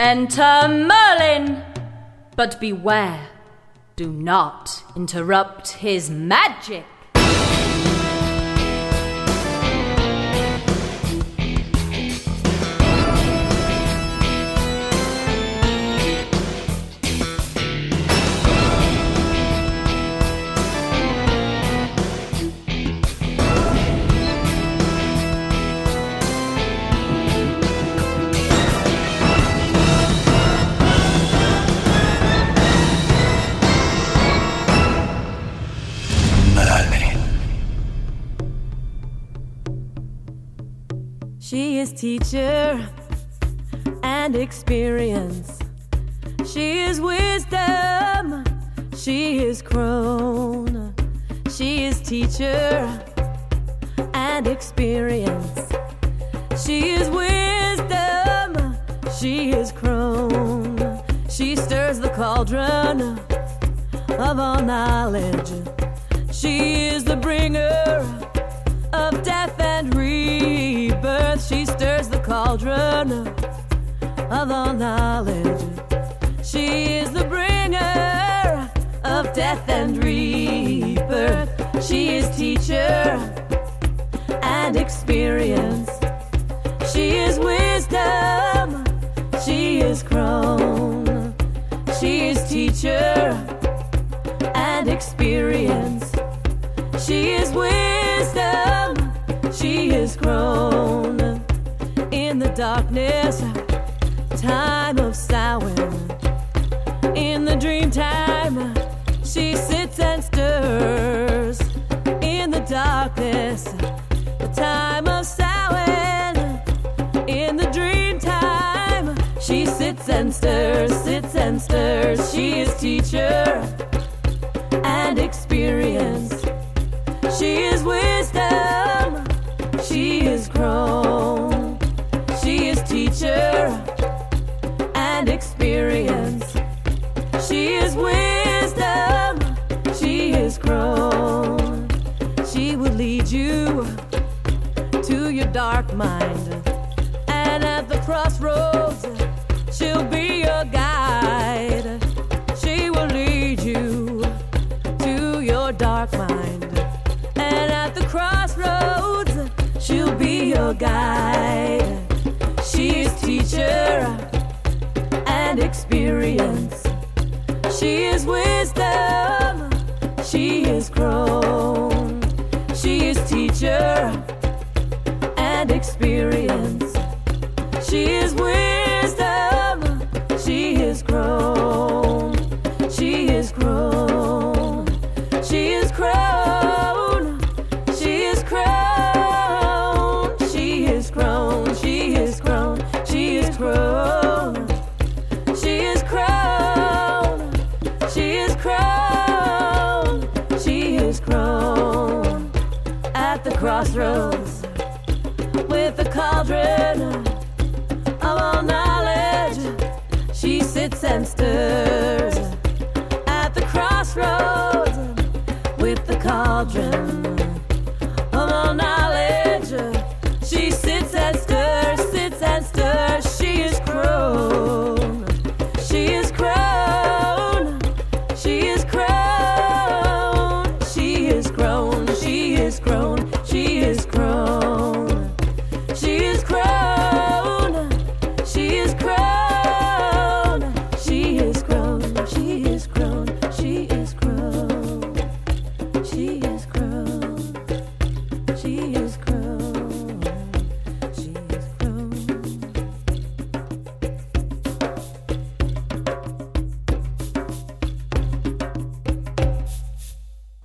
Enter Merlin! But beware, do not interrupt his magic. Teacher and experience. She is wisdom. She is crone. She is teacher and experience. She is wisdom. She is crone. She stirs the cauldron of all knowledge. She is the bringer of death and rebirth. She stirs the cauldron of all knowledge. She is the bringer of death and rebirth. She is teacher and experience. She is wisdom. She is crone. She is teacher and experience. She is wisdom, she is grown in the darkness, time of Samhain. In the dream time, she sits and stirs in the darkness, the time of Samhain. In the dream time, she sits and stirs, sits and stirs. She is teacher and experience. Mind. And at the crossroads, she'll be your guide. She will lead you to your dark mind. And at the crossroads, she'll be your guide. She is teacher and experience. She is wisdom. She is grown. She is teacher experience. She is wisdom, she is grown, she is grown, she is grown. she is grown. she is grown, she is grown, she is grown, she is grown. she is crowned, she is grown at the crossroads cauldron of all knowledge. She sits and stirs at the crossroads with the cauldron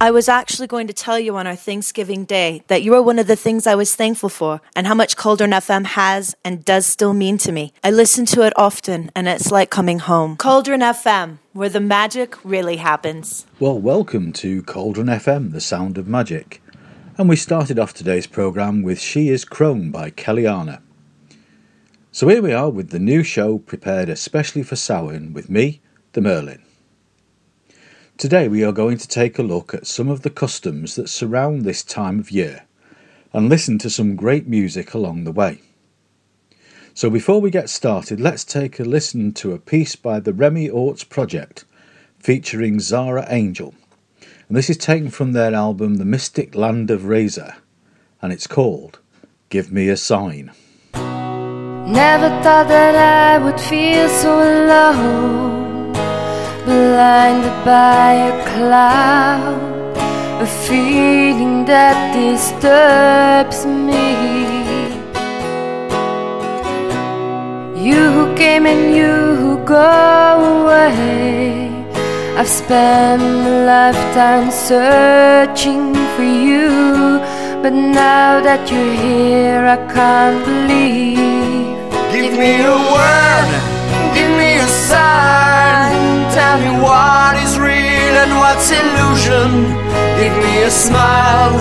I was actually going to tell you on our Thanksgiving Day that you are one of the things I was thankful for and how much Cauldron FM has and does still mean to me. I listen to it often and it's like coming home. Cauldron FM, where the magic really happens. Well, welcome to Cauldron FM, the sound of magic. And we started off today's programme with She Is Crone by Kellianna. So here we are with the new show prepared especially for Samhain with me, the Merlin. Today we are going to take a look at some of the customs that surround this time of year and listen to some great music along the way. So before we get started, let's take a listen to a piece by the Remy Orts Project featuring Zara Angel. And this is taken from their album The Mystic Land of Razor, and it's called Give Me a Sign. Never thought that I would feel so alone, blinded by a cloud, a feeling that disturbs me. You who came and you who go away. I've spent a lifetime searching for you, but now that you're here, I can't believe. Give me a word, give me a sign. Tell me what is real and what's illusion. Give me a smile,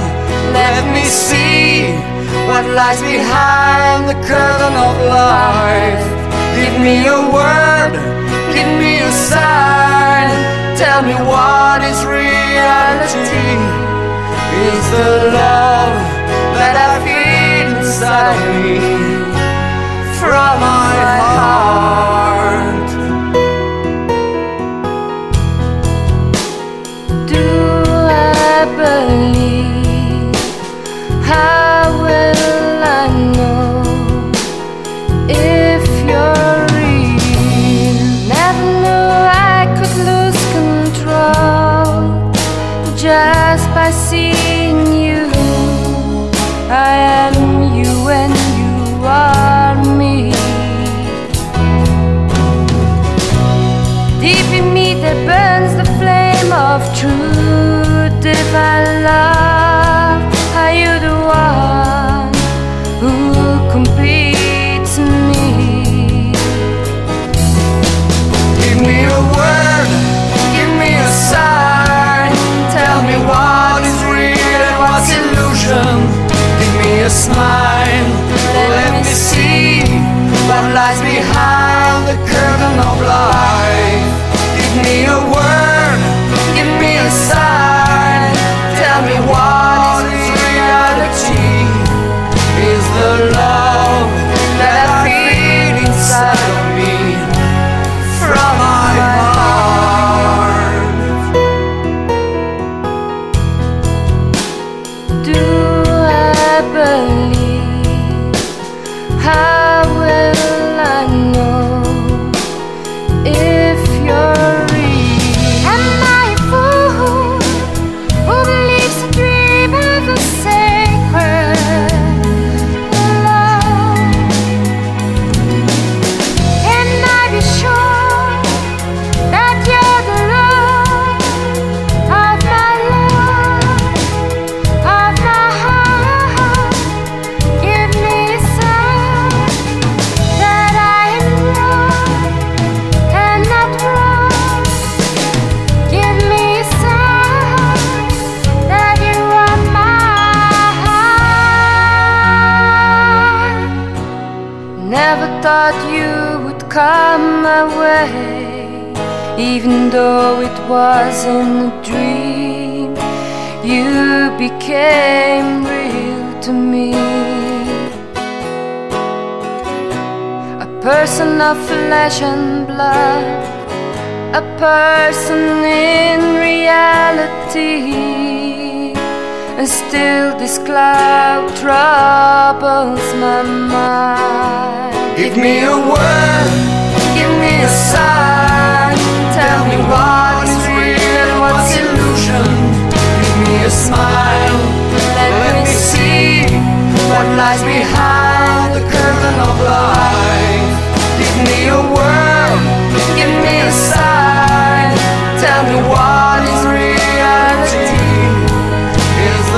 let me see what lies behind the curtain of life. Give me a word, give me a sign. Tell me what is reality? Is the love that I feel inside me from my heart? Believe? How Let me see what lies behind the curtain of life. Never thought you would come my way, even though it wasn't a dream you became real to me. A person of flesh and blood, a person in reality. And still, this cloud troubles my mind. Give me a word, give me a sign. Tell me what is real and what's illusion. Give me a smile, let me see what lies behind the curtain of life. Give me a word,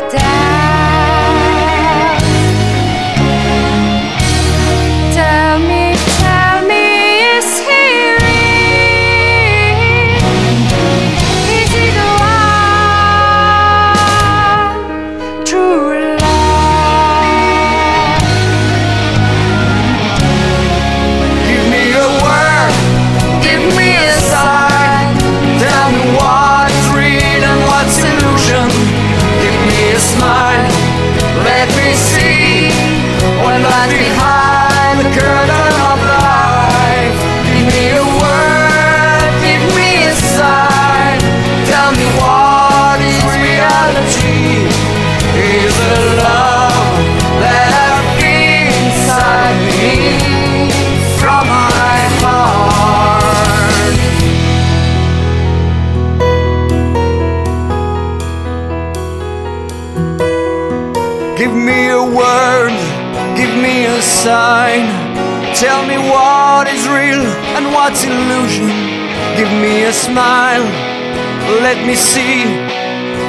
down Tell me what is real and what's illusion. Give me a smile. Let me see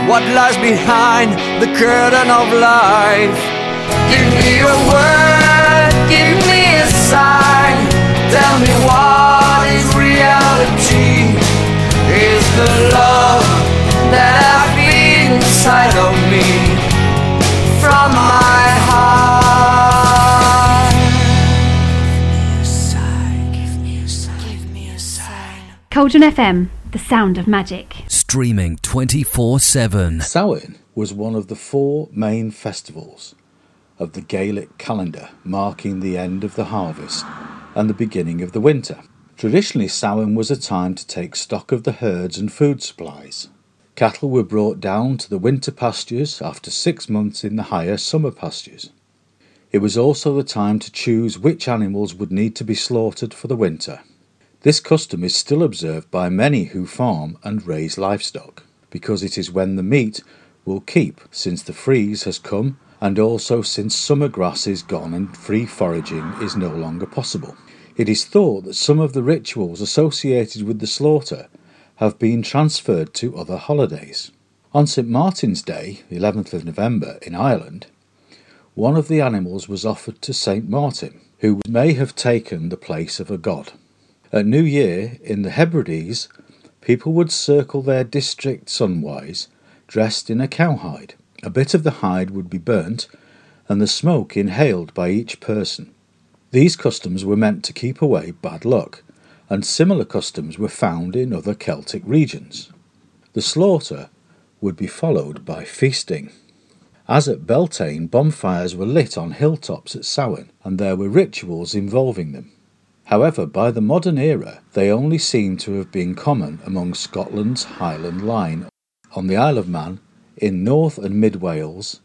what lies behind the curtain of life. Give me a word, give me a sign. Tell me what is reality. Is the love that I feel inside of me Cauldron FM, the sound of magic. Streaming 24 7. Samhain was one of the four main festivals of the Gaelic calendar, marking the end of the harvest and the beginning of the winter. Traditionally, Samhain was a time to take stock of the herds and food supplies. Cattle were brought down to the winter pastures after six months in the higher summer pastures. It was also the time to choose which animals would need to be slaughtered for the winter. This custom is still observed by many who farm and raise livestock, because it is when the meat will keep since the freeze has come and also since summer grass is gone and free foraging is no longer possible. It is thought that some of the rituals associated with the slaughter have been transferred to other holidays. On St Martin's Day, 11th of November, in Ireland, one of the animals was offered to St Martin, who may have taken the place of a god. At New Year, in the Hebrides, people would circle their district sunwise dressed in a cowhide. A bit of the hide would be burnt and the smoke inhaled by each person. These customs were meant to keep away bad luck, and similar customs were found in other Celtic regions. The slaughter would be followed by feasting. As at Beltane, bonfires were lit on hilltops at Samhain, and there were rituals involving them. However, by the modern era, they only seem to have been common among Scotland's Highland line, on the Isle of Man, in North and Mid Wales,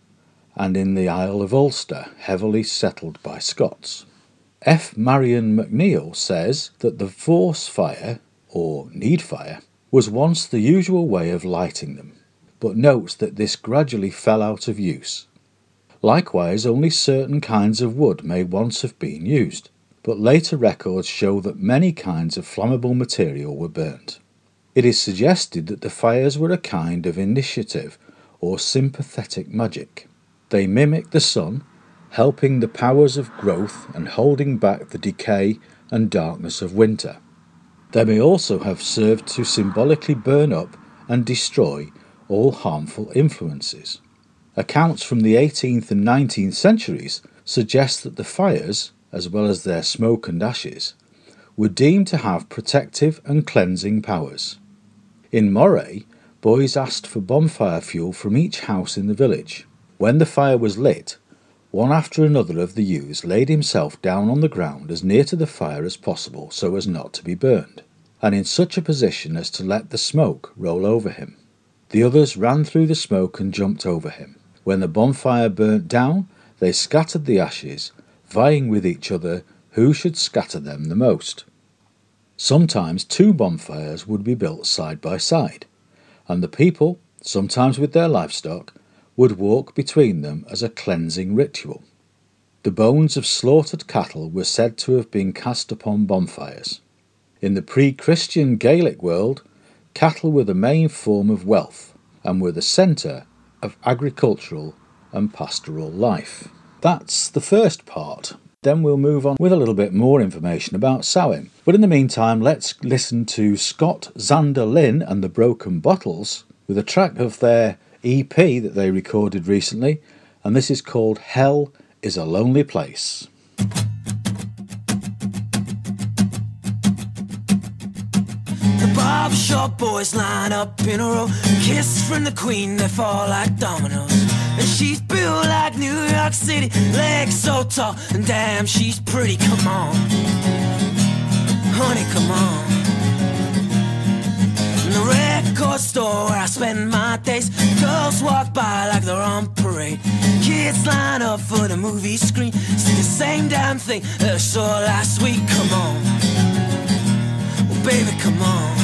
and in the Isle of Ulster, heavily settled by Scots. F. Marian McNeill says that the force fire, or need fire, was once the usual way of lighting them, but notes that this gradually fell out of use. Likewise, only certain kinds of wood may once have been used but later records show that many kinds of flammable material were burnt. It is suggested that the fires were a kind of imitative or sympathetic magic. They mimic the sun, helping the powers of growth and holding back the decay and darkness of winter. They may also have served to symbolically burn up and destroy all harmful influences. Accounts from the 18th and 19th centuries suggest that the fires, as well as their smoke and ashes, were deemed to have protective and cleansing powers. In Moray, boys asked for bonfire fuel from each house in the village. When the fire was lit, one after another of the youths laid himself down on the ground as near to the fire as possible so as not to be burned, and in such a position as to let the smoke roll over him. The others ran through the smoke and jumped over him. When the bonfire burnt down, they scattered the ashes vying with each other who should scatter them the most. Sometimes two bonfires would be built side by side, and the people, sometimes with their livestock, would walk between them as a cleansing ritual. The bones of slaughtered cattle were said to have been cast upon bonfires. In the pre Christian Gaelic world, cattle were the main form of wealth and were the centre of agricultural and pastoral life. That's the first part. Then we'll move on with a little bit more information about Samhain. But in the meantime, let's listen to Scott Zander Lynn and the Broken Bottles with a track of their EP that they recorded recently, and this is called Hell is a Lonely Place. The barbershop boys line up in a row. Kiss from the queen, they fall like dominoes. And she's built like New York City, legs so tall, and damn, she's pretty. Come on, honey, come on. In the record store where I spend my days, girls walk by like they're on parade. Kids line up for the movie screen, see the same damn thing that I saw last week. Come on, well, baby, come on.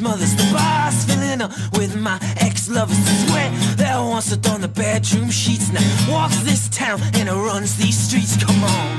Mothers. The bar's filling up with my ex-lovers. It's where there once have done the bedroom sheets. Now walks this town and it runs these streets. Come on,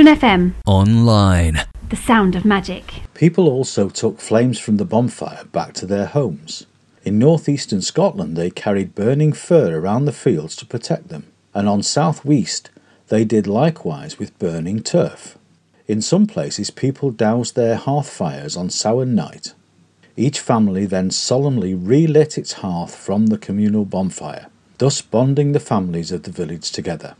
on. Cauldron FM, Online. the sound of magic. People also took flames from the bonfire back to their homes. In northeastern Scotland, they carried burning fir around the fields to protect them, and on southwest, they did likewise with burning turf. In some places, people doused their hearth fires on Samhain night. Each family then solemnly relit its hearth from the communal bonfire, thus bonding the families of the village together.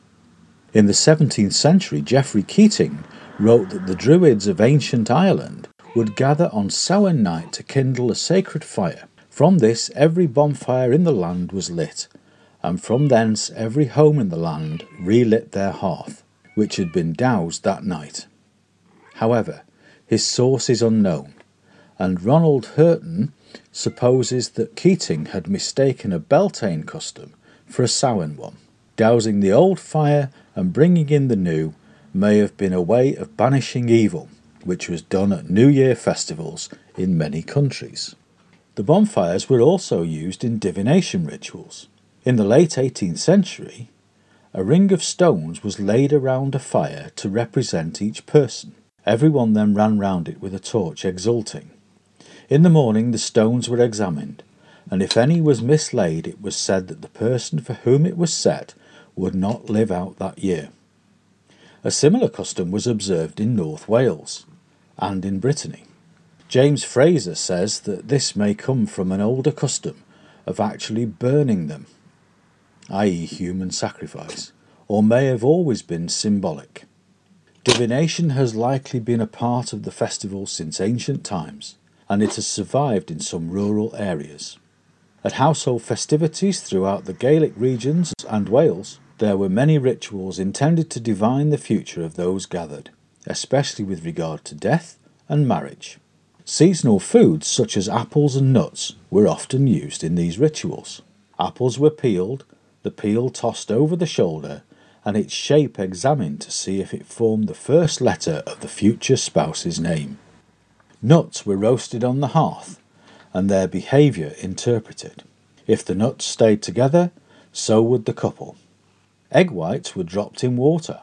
In the 17th century, Geoffrey Keating wrote that the Druids of ancient Ireland would gather on Samhain night to kindle a sacred fire. From this, every bonfire in the land was lit, and from thence every home in the land relit their hearth, which had been doused that night. However, his source is unknown, and Ronald Hutton supposes that Keating had mistaken a Beltane custom for a Samhain one. Dousing the old fire and bringing in the new may have been a way of banishing evil, which was done at New Year festivals in many countries. The bonfires were also used in divination rituals. In the late 18th century, a ring of stones was laid around a fire to represent each person. Everyone then ran round it with a torch exulting. In the morning the stones were examined, and if any was mislaid, it was said that the person for whom it was set would not live out that year. A similar custom was observed in North Wales and in Brittany. James Frazer says that this may come from an older custom of actually burning them, i.e., human sacrifice, or may have always been symbolic. Divination has likely been a part of the festival since ancient times, and it has survived in some rural areas. At household festivities throughout the Gaelic regions and Wales, there were many rituals intended to divine the future of those gathered, especially with regard to death and marriage. Seasonal foods such as apples and nuts were often used in these rituals. Apples were peeled, the peel tossed over the shoulder, and its shape examined to see if it formed the first letter of the future spouse's name. Nuts were roasted on the hearth, and their behaviour interpreted. If the nuts stayed together, so would the couple. Egg whites were dropped in water,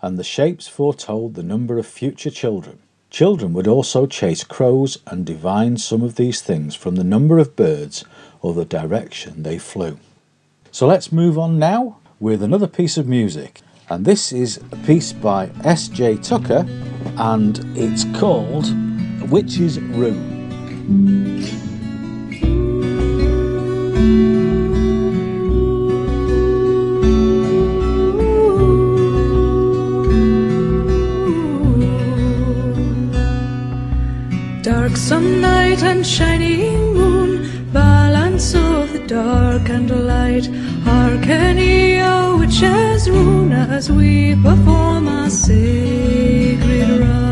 and the shapes foretold the number of future children. Children would also chase crows and divine some of these things from the number of birds or the direction they flew. So let's move on now with another piece of music. And this is a piece by S.J. Tucker, and it's called Witches' Rune. Dark some night and shining moon, balance of the dark and light. Hearken ye, O witches' rune, as we perform our sacred rite.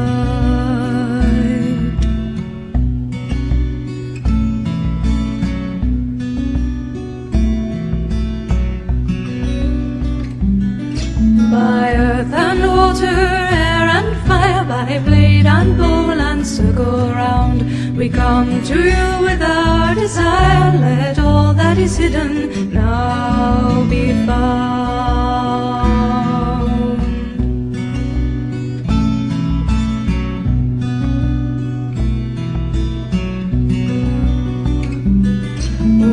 By earth and water, air and fire, by blade and and circle round, we come to you with our desire. Let all that is hidden now be found.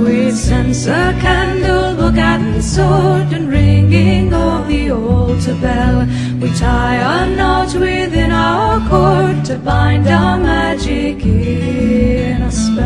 We sense a candle, book and sword, and ringing of the altar bell. We tie a knot within our cord to bind our magic in a spell.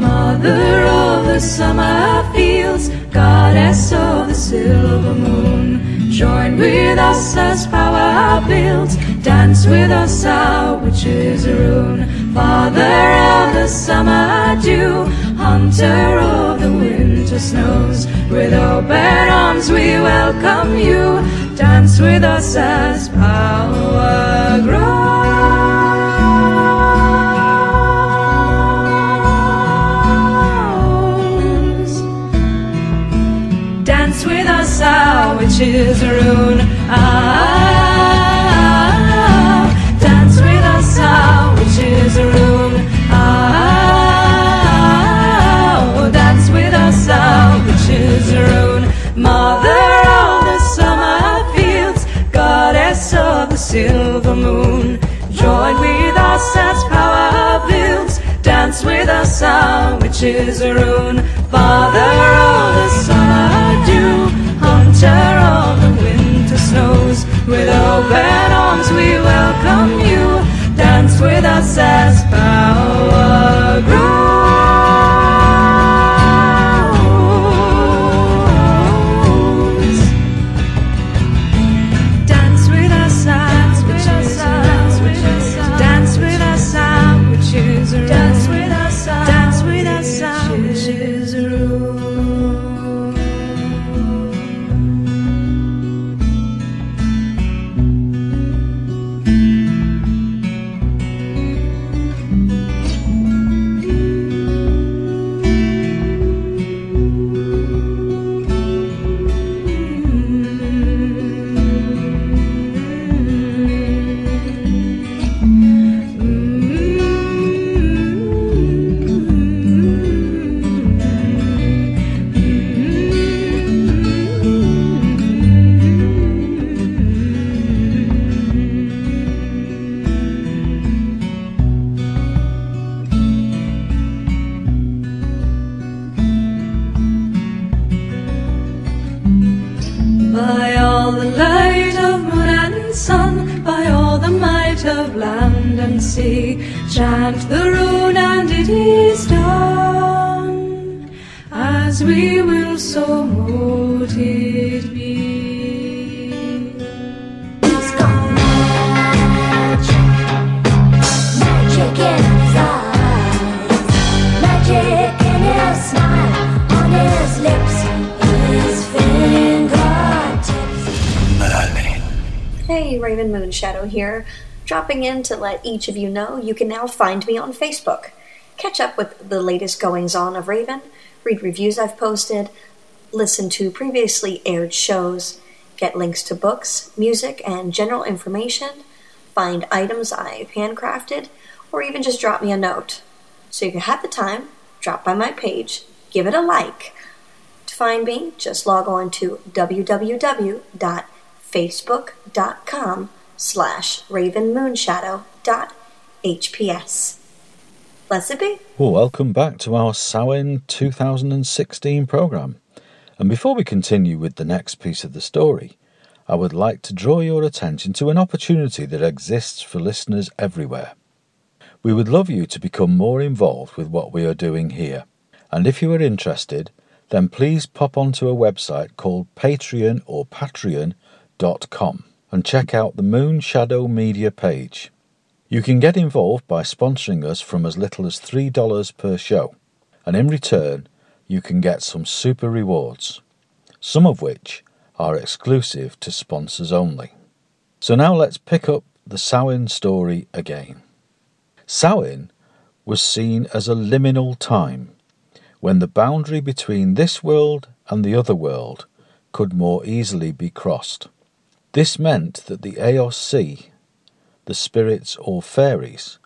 Mother of the summer fields, goddess of the silver moon, join with us as power builds, dance with us our a rune. Father of the summer dew, hunter of the winter snows, with open arms we welcome you. Dance with us as power grows. Dance with us, our witches' a rune. Our witches' rune. Father of the summer dew, hunter of the winter snows, with open arms we welcome you. Dance with us as power we will, so mote it be. He's got magic, magic in his eyes, magic in his smile, on his lips, his fingertips. Hey, Raven Moonshadow here, dropping in to let each of you know you can now find me on Facebook. Catch up with the latest goings on of Raven, read reviews I've posted, listen to previously aired shows, get links to books, music, and general information, find items I've handcrafted, or even just drop me a note. So if you have the time, drop by my page, give it a like. To find me, just log on to www.facebook.com slash ravenmoonshadow.hps. Well, welcome back to our Samhain 2016 programme. And before we continue with the next piece of the story, I would like to draw your attention to an opportunity that exists for listeners everywhere. We would love you to become more involved with what we are doing here. And if you are interested, then please pop onto a website called Patreon or Patreon.com and check out the Moon Shadow Media page. You can get involved by sponsoring us from as little as $3 per show, and in return, you can get some super rewards, some of which are exclusive to sponsors only. So now let's pick up the Samhain story again. Samhain was seen as a liminal time when the boundary between this world and the other world could more easily be crossed. This meant that the Sí, the spirits or fairies,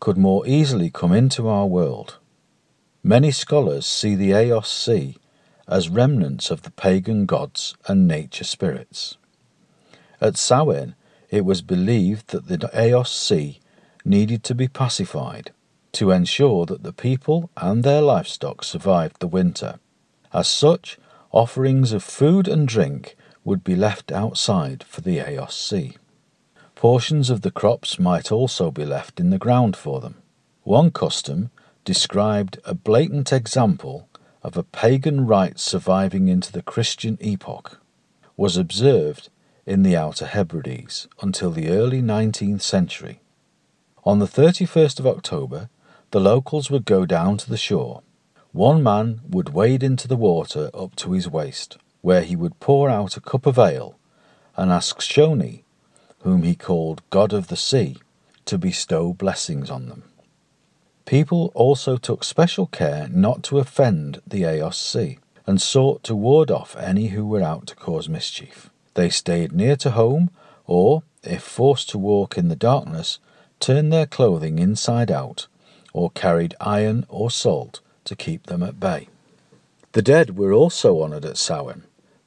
could more easily come into our world. Many scholars see the Aos Sí as remnants of the pagan gods and nature spirits. At Samhain, it was believed that the Aos Sí needed to be pacified to ensure that the people and their livestock survived the winter. As such, offerings of food and drink would be left outside for the Aos Sí. Portions of the crops might also be left in the ground for them. One custom described a blatant example of a pagan rite surviving into the Christian epoch, was observed in the Outer Hebrides until the early 19th century. On the 31st of October, the locals would go down to the shore. One man would wade into the water up to his waist, where he would pour out a cup of ale and ask Shoni, whom he called God of the Sea, to bestow blessings on them. People also took special care not to offend the Aos Sí and sought to ward off any who were out to cause mischief. They stayed near to home or, if forced to walk in the darkness, turned their clothing inside out or carried iron or salt to keep them at bay. The dead were also honoured at Samhain.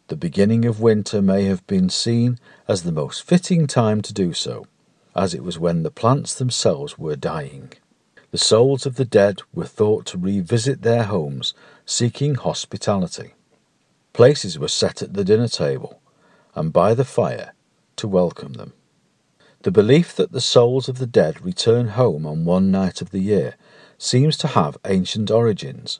The beginning of winter may have been seen as the most fitting time to do so, as it was when the plants themselves were dying. The souls of the dead were thought to revisit their homes seeking hospitality. Places were set at the dinner table and by the fire to welcome them. The belief that the souls of the dead return home on one night of the year seems to have ancient origins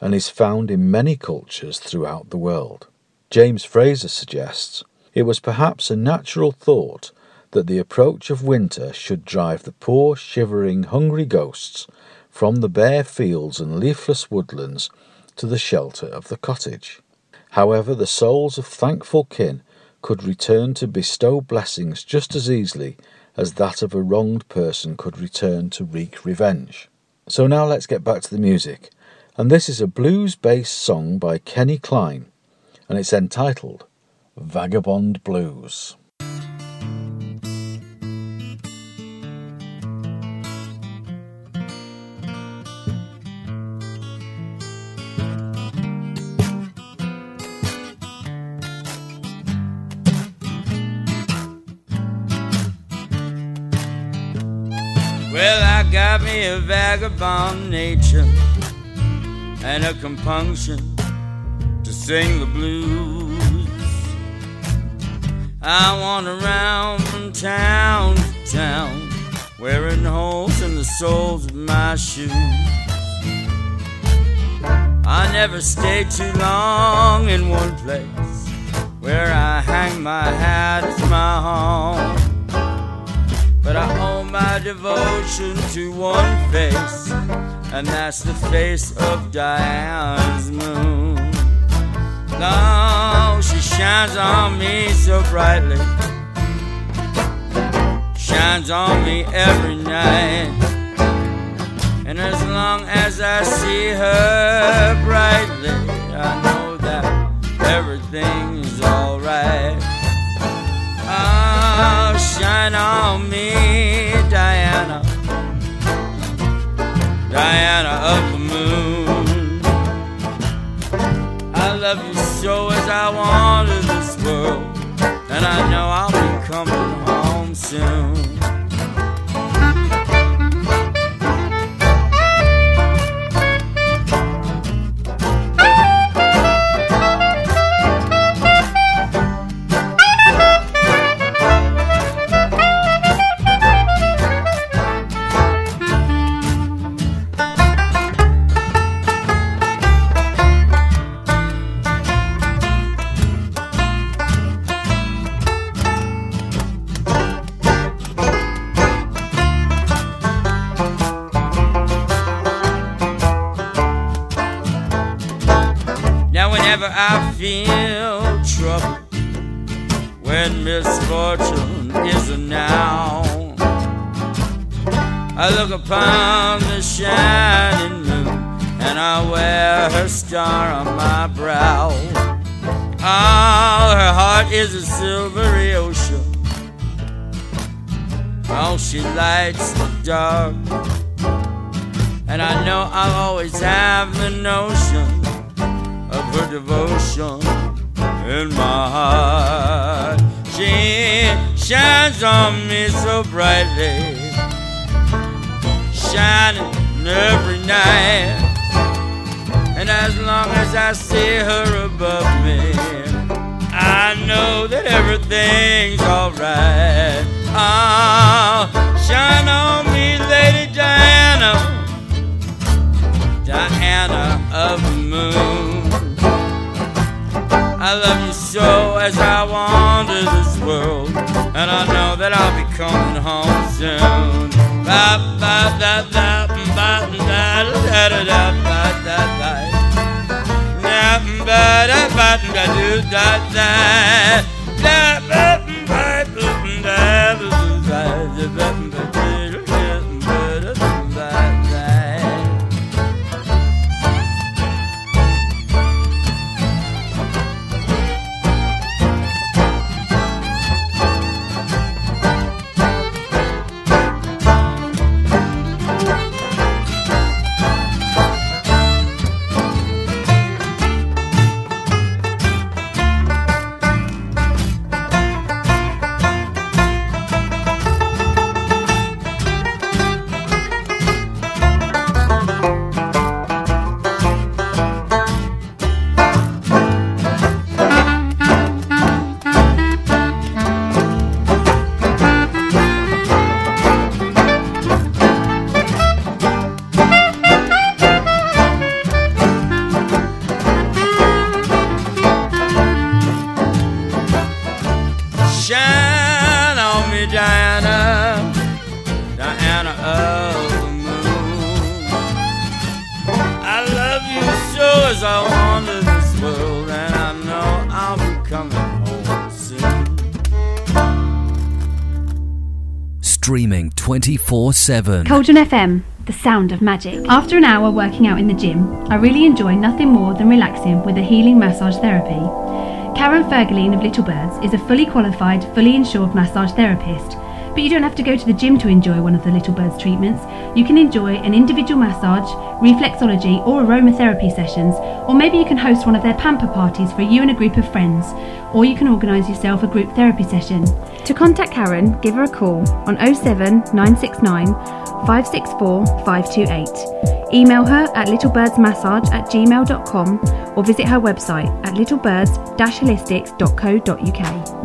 and is found in many cultures throughout the world. James Frazer suggests it was perhaps a natural thought that the approach of winter should drive the poor, shivering, hungry ghosts from the bare fields and leafless woodlands to the shelter of the cottage. However, the souls of thankful kin could return to bestow blessings just as easily as that of a wronged person could return to wreak revenge. So now let's get back to the music. And this is a blues based song by Kenny Klein, and it's entitled Vagabond Blues. Well, I got me a vagabond nature and a compunction sing the blues. I wander around from town to town wearing holes in the soles of my shoes. I never stay too long in one place. Where I hang my hat is my home. But I owe my devotion to one face, and that's the face of Diana's moon. Oh, she shines on me so brightly, shines on me every night. And as long as I see her brightly, I know that everything's alright. Oh, shine on me, Diana, Diana of the moon. So as I wanted this world, and I know I'll be coming home soon. Upon the shining moon and I wear her star on my brow. Oh, her heart is a silvery ocean. Oh, she lights the dark. And I know I'll always have the notion of her devotion in my heart. She shines on me so brightly, shining every night. And as long as I see her above me, I know that everything's alright. Oh, shine on me, Lady Diana. Diana of the moon. I love you so as I wander this world, and I know that I'll be coming home soon. Da da ba da 7. Cauldron FM, the sound of magic. After an hour working out in the gym, I really enjoy nothing more than relaxing with a healing massage therapy. Karen Fergaline of Little Birds is a fully qualified, fully insured massage therapist. But you don't have to go to the gym to enjoy one of the Little Birds treatments. You can enjoy an individual massage, reflexology, or aromatherapy sessions, or maybe you can host one of their pamper parties for you and a group of friends, or you can organise yourself a group therapy session. To contact Karen, give her a call on 07 969 564 528. Email her at littlebirdsmassage at gmail.com or visit her website at littlebirds-holistics.co.uk.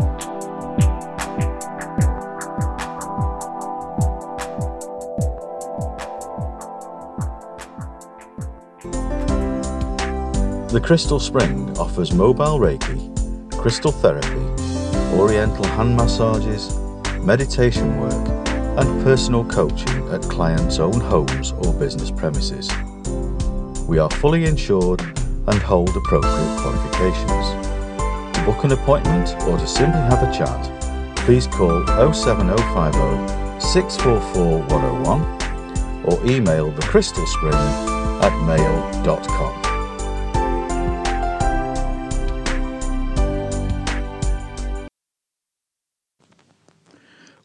The Crystal Spring offers mobile Reiki, crystal therapy, oriental hand massages, meditation work, and personal coaching at clients' own homes or business premises. We are fully insured and hold appropriate qualifications. To book an appointment or to simply have a chat, please call 07050 644 101 or email Spring at mail.com.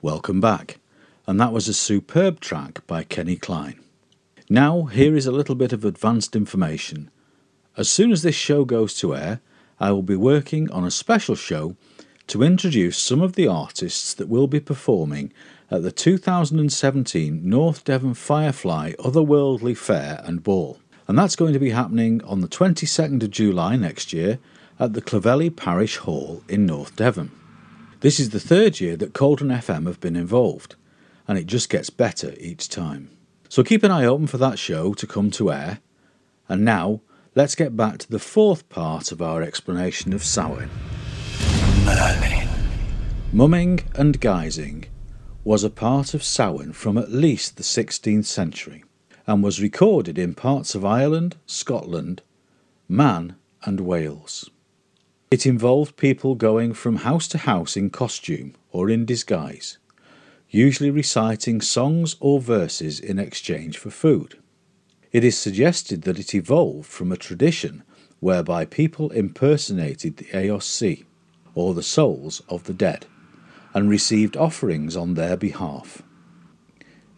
Welcome back, and that was a superb track by Kenny Klein. Now, here is a little bit of advanced information. As soon as this show goes to air, I will be working on a special show to introduce some of the artists that will be performing at the 2017 North Devon Firefly Otherworldly Fair and Ball. And that's going to be happening on the 22nd of July next year at the Clovelly Parish Hall in North Devon. This is the third year that Cauldron FM have been involved, and it just gets better each time. So keep an eye open for that show to come to air. And now, let's get back to the fourth part of our explanation of Samhain. Merlin. Mumming and guising was a part of Samhain from at least the 16th century and was recorded in parts of Ireland, Scotland, Man, and Wales. It involved people going from house to house in costume or in disguise, usually reciting songs or verses in exchange for food. It is suggested that it evolved from a tradition whereby people impersonated the Aos Sí or the souls of the dead, and received offerings on their behalf.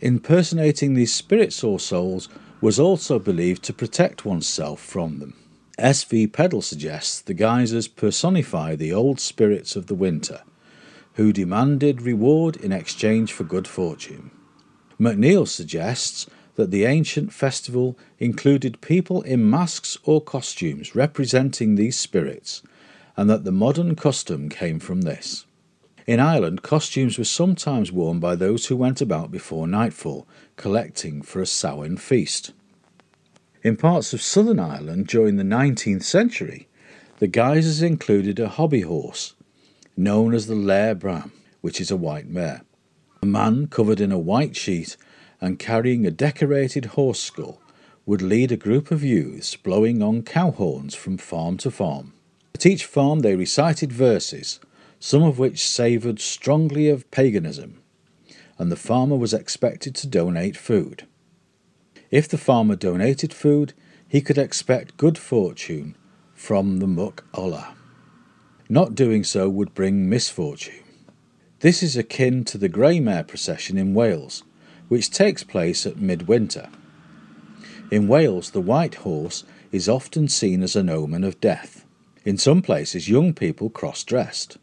Impersonating these spirits or souls was also believed to protect oneself from them. S.V. Peddle suggests the guisers personify the old spirits of the winter, who demanded reward in exchange for good fortune. McNeill suggests that the ancient festival included people in masks or costumes representing these spirits, and that the modern custom came from this. In Ireland, costumes were sometimes worn by those who went about before nightfall, collecting for a Samhain feast. In parts of southern Ireland during the 19th century, the guises included a hobby horse, known as the Láir Bhán, which is a white mare. A man covered in a white sheet and carrying a decorated horse skull would lead a group of youths blowing on cow horns from farm to farm. At each farm they recited verses, some of which savoured strongly of paganism, and the farmer was expected to donate food. If the farmer donated food, he could expect good fortune from the Muck Olla. Not doing so would bring misfortune. This is akin to the Grey Mare procession in Wales, which takes place at midwinter. In Wales, the white horse is often seen as an omen of death. In some places, young people cross dressed.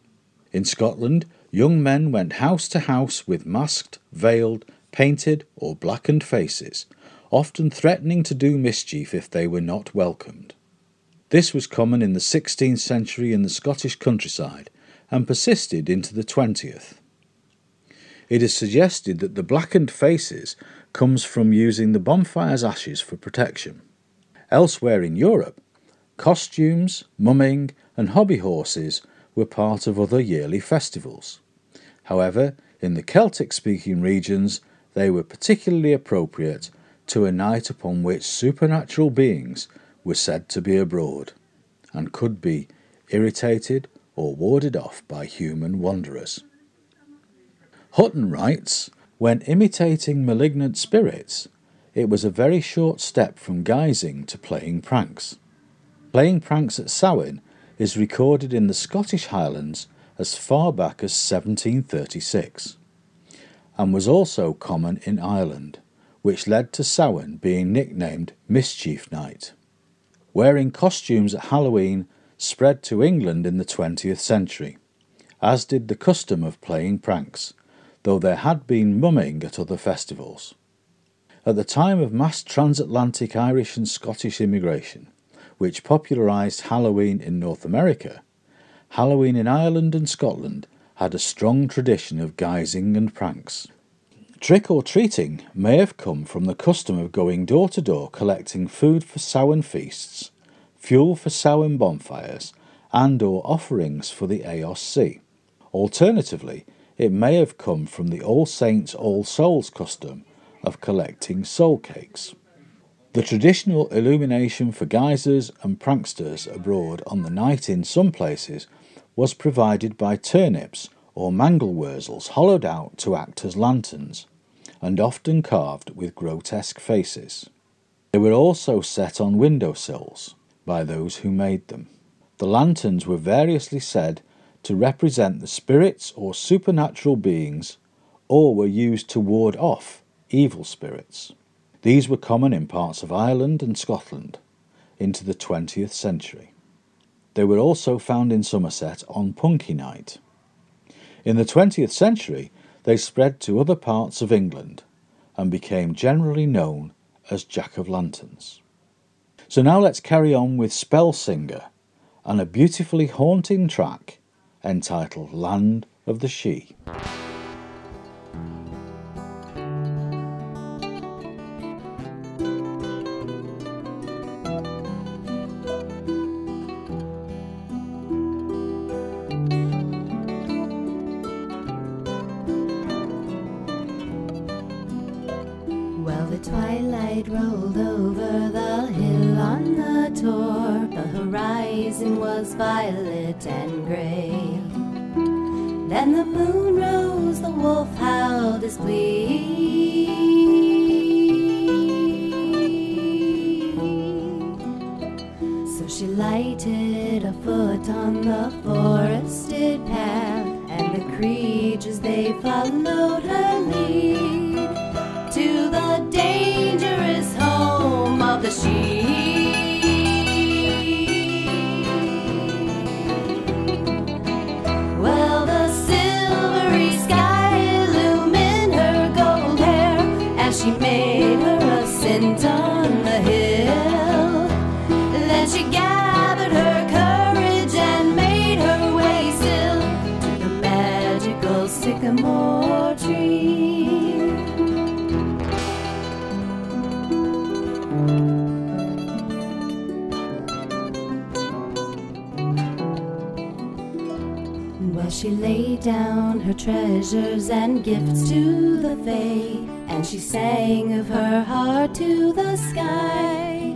In Scotland, young men went house to house with masked, veiled, painted, or blackened faces, often threatening to do mischief if they were not welcomed. This was common in the 16th century in the Scottish countryside and persisted into the 20th. It is suggested that the blackened faces comes from using the bonfire's ashes for protection. Elsewhere in Europe, costumes, mumming, and hobby horses were part of other yearly festivals. However, in the Celtic speaking regions, they were particularly appropriate to a night upon which supernatural beings were said to be abroad and could be irritated or warded off by human wanderers. Hutton writes When imitating malignant spirits, it was a very short step from guising to playing pranks. Playing pranks at Samhain is recorded in the Scottish Highlands as far back as 1736 and was also common in Ireland which led to Samhain being nicknamed Mischief Night. Wearing costumes at Halloween spread to England in the 20th century, as did the custom of playing pranks, though there had been mumming at other festivals. At the time of mass transatlantic Irish and Scottish immigration, which popularised Halloween in North America, Halloween in Ireland and Scotland had a strong tradition of guising and pranks. Trick or treating may have come from the custom of going door to door collecting food for Samhain feasts, fuel for Samhain bonfires, and or offerings for the Sí. Alternatively, it may have come from the All Saints All Souls custom of collecting soul cakes. The traditional illumination for guisers and pranksters abroad on the night in some places was provided by turnips or mangelwurzels hollowed out to act as lanterns, and often carved with grotesque faces. They were also set on window sills by those who made them. The lanterns were variously said to represent the spirits or supernatural beings, or were used to ward off evil spirits. These were common in parts of Ireland and Scotland into the 20th century. They were also found in Somerset on Punky Night. In the 20th century, they spread to other parts of England and became generally known as Jack of Lanterns. So now let's carry on with Spell Singer and a beautifully haunting track entitled Land of the She. Horizon was violet and gray. Then the moon rose, the wolf howled his plea. So she lighted a foot on the forested path, and the creatures they followed her her treasures and gifts to the Fae, and she sang of her heart to the sky.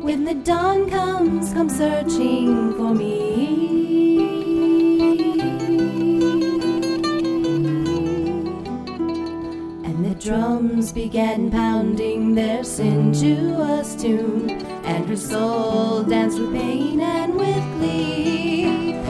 When the dawn comes, come searching for me. And the drums began pounding their sensuous tune, and her soul danced with pain and with glee.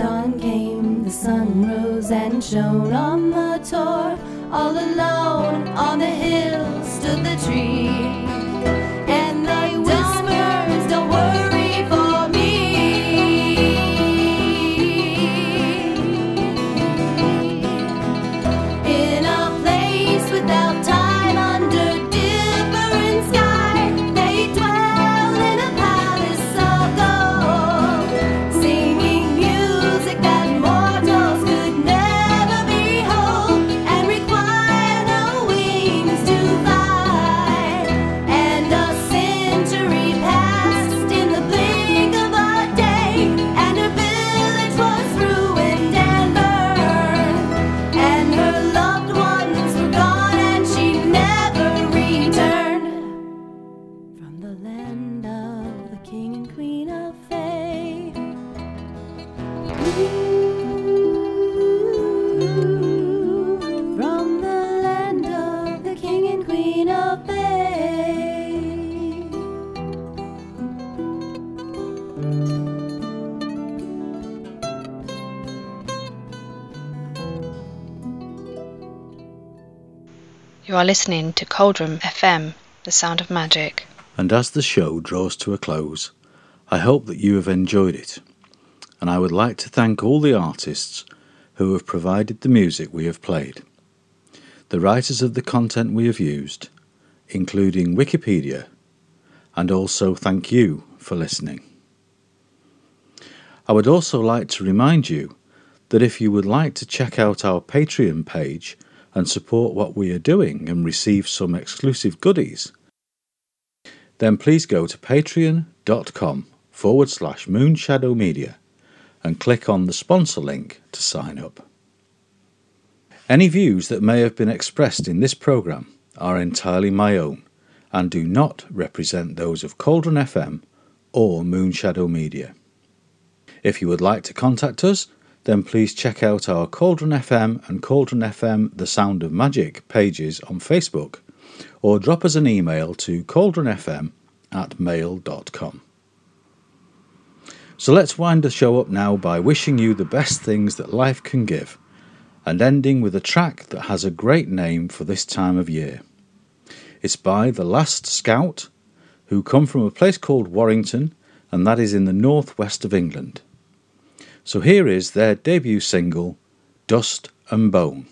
Dawn came, the sun rose and shone on the tor. All alone on the hill stood the tree. Listening to Cauldron FM, the sound of magic. And as the show draws to a close, I hope that you have enjoyed it. And I would like to thank all the artists who have provided the music we have played, the writers of the content we have used, including Wikipedia, and also thank you for listening. I would also like to remind you that if you would like to check out our Patreon page and support what we are doing and receive some exclusive goodies, then please go to patreon.com forward slash moonshadow media and click on the sponsor link to sign up. Any views that may have been expressed in this programme are entirely my own and do not represent those of Cauldron FM or Moonshadow Media. If you would like to contact us, then please check out our Cauldron FM and Cauldron FM The Sound of Magic pages on Facebook or drop us an email to cauldronfm at mail.com. So let's wind the show up now by wishing you the best things that life can give and ending with a track that has a great name for this time of year. It's by The Last Scout, who come from a place called Warrington, and that is in the northwest of England. So here is their debut single, Dust and Bone.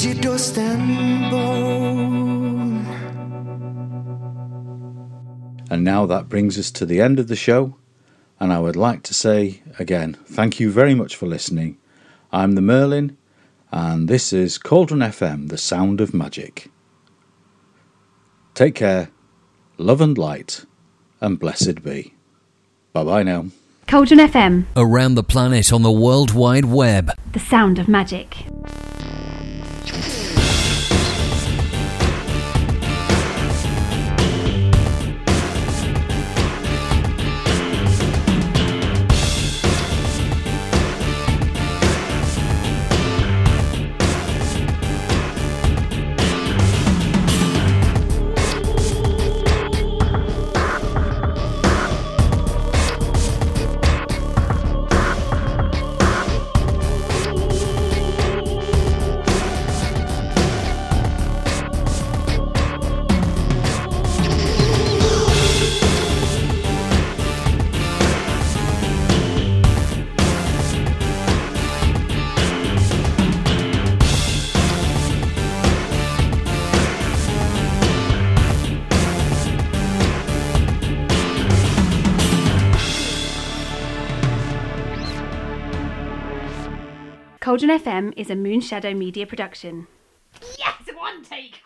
Is it dust and bone? And now that brings us to the end of the show. And I would like to say again, thank you very much for listening. I'm the Merlin, and this is Cauldron FM, the sound of magic. Take care, love and light, and blessed be. Bye bye now. Cauldron FM, Around the planet on the World Wide Web. the sound of magic. Cauldron FM is a Moonshadow Media production. Yes, one take!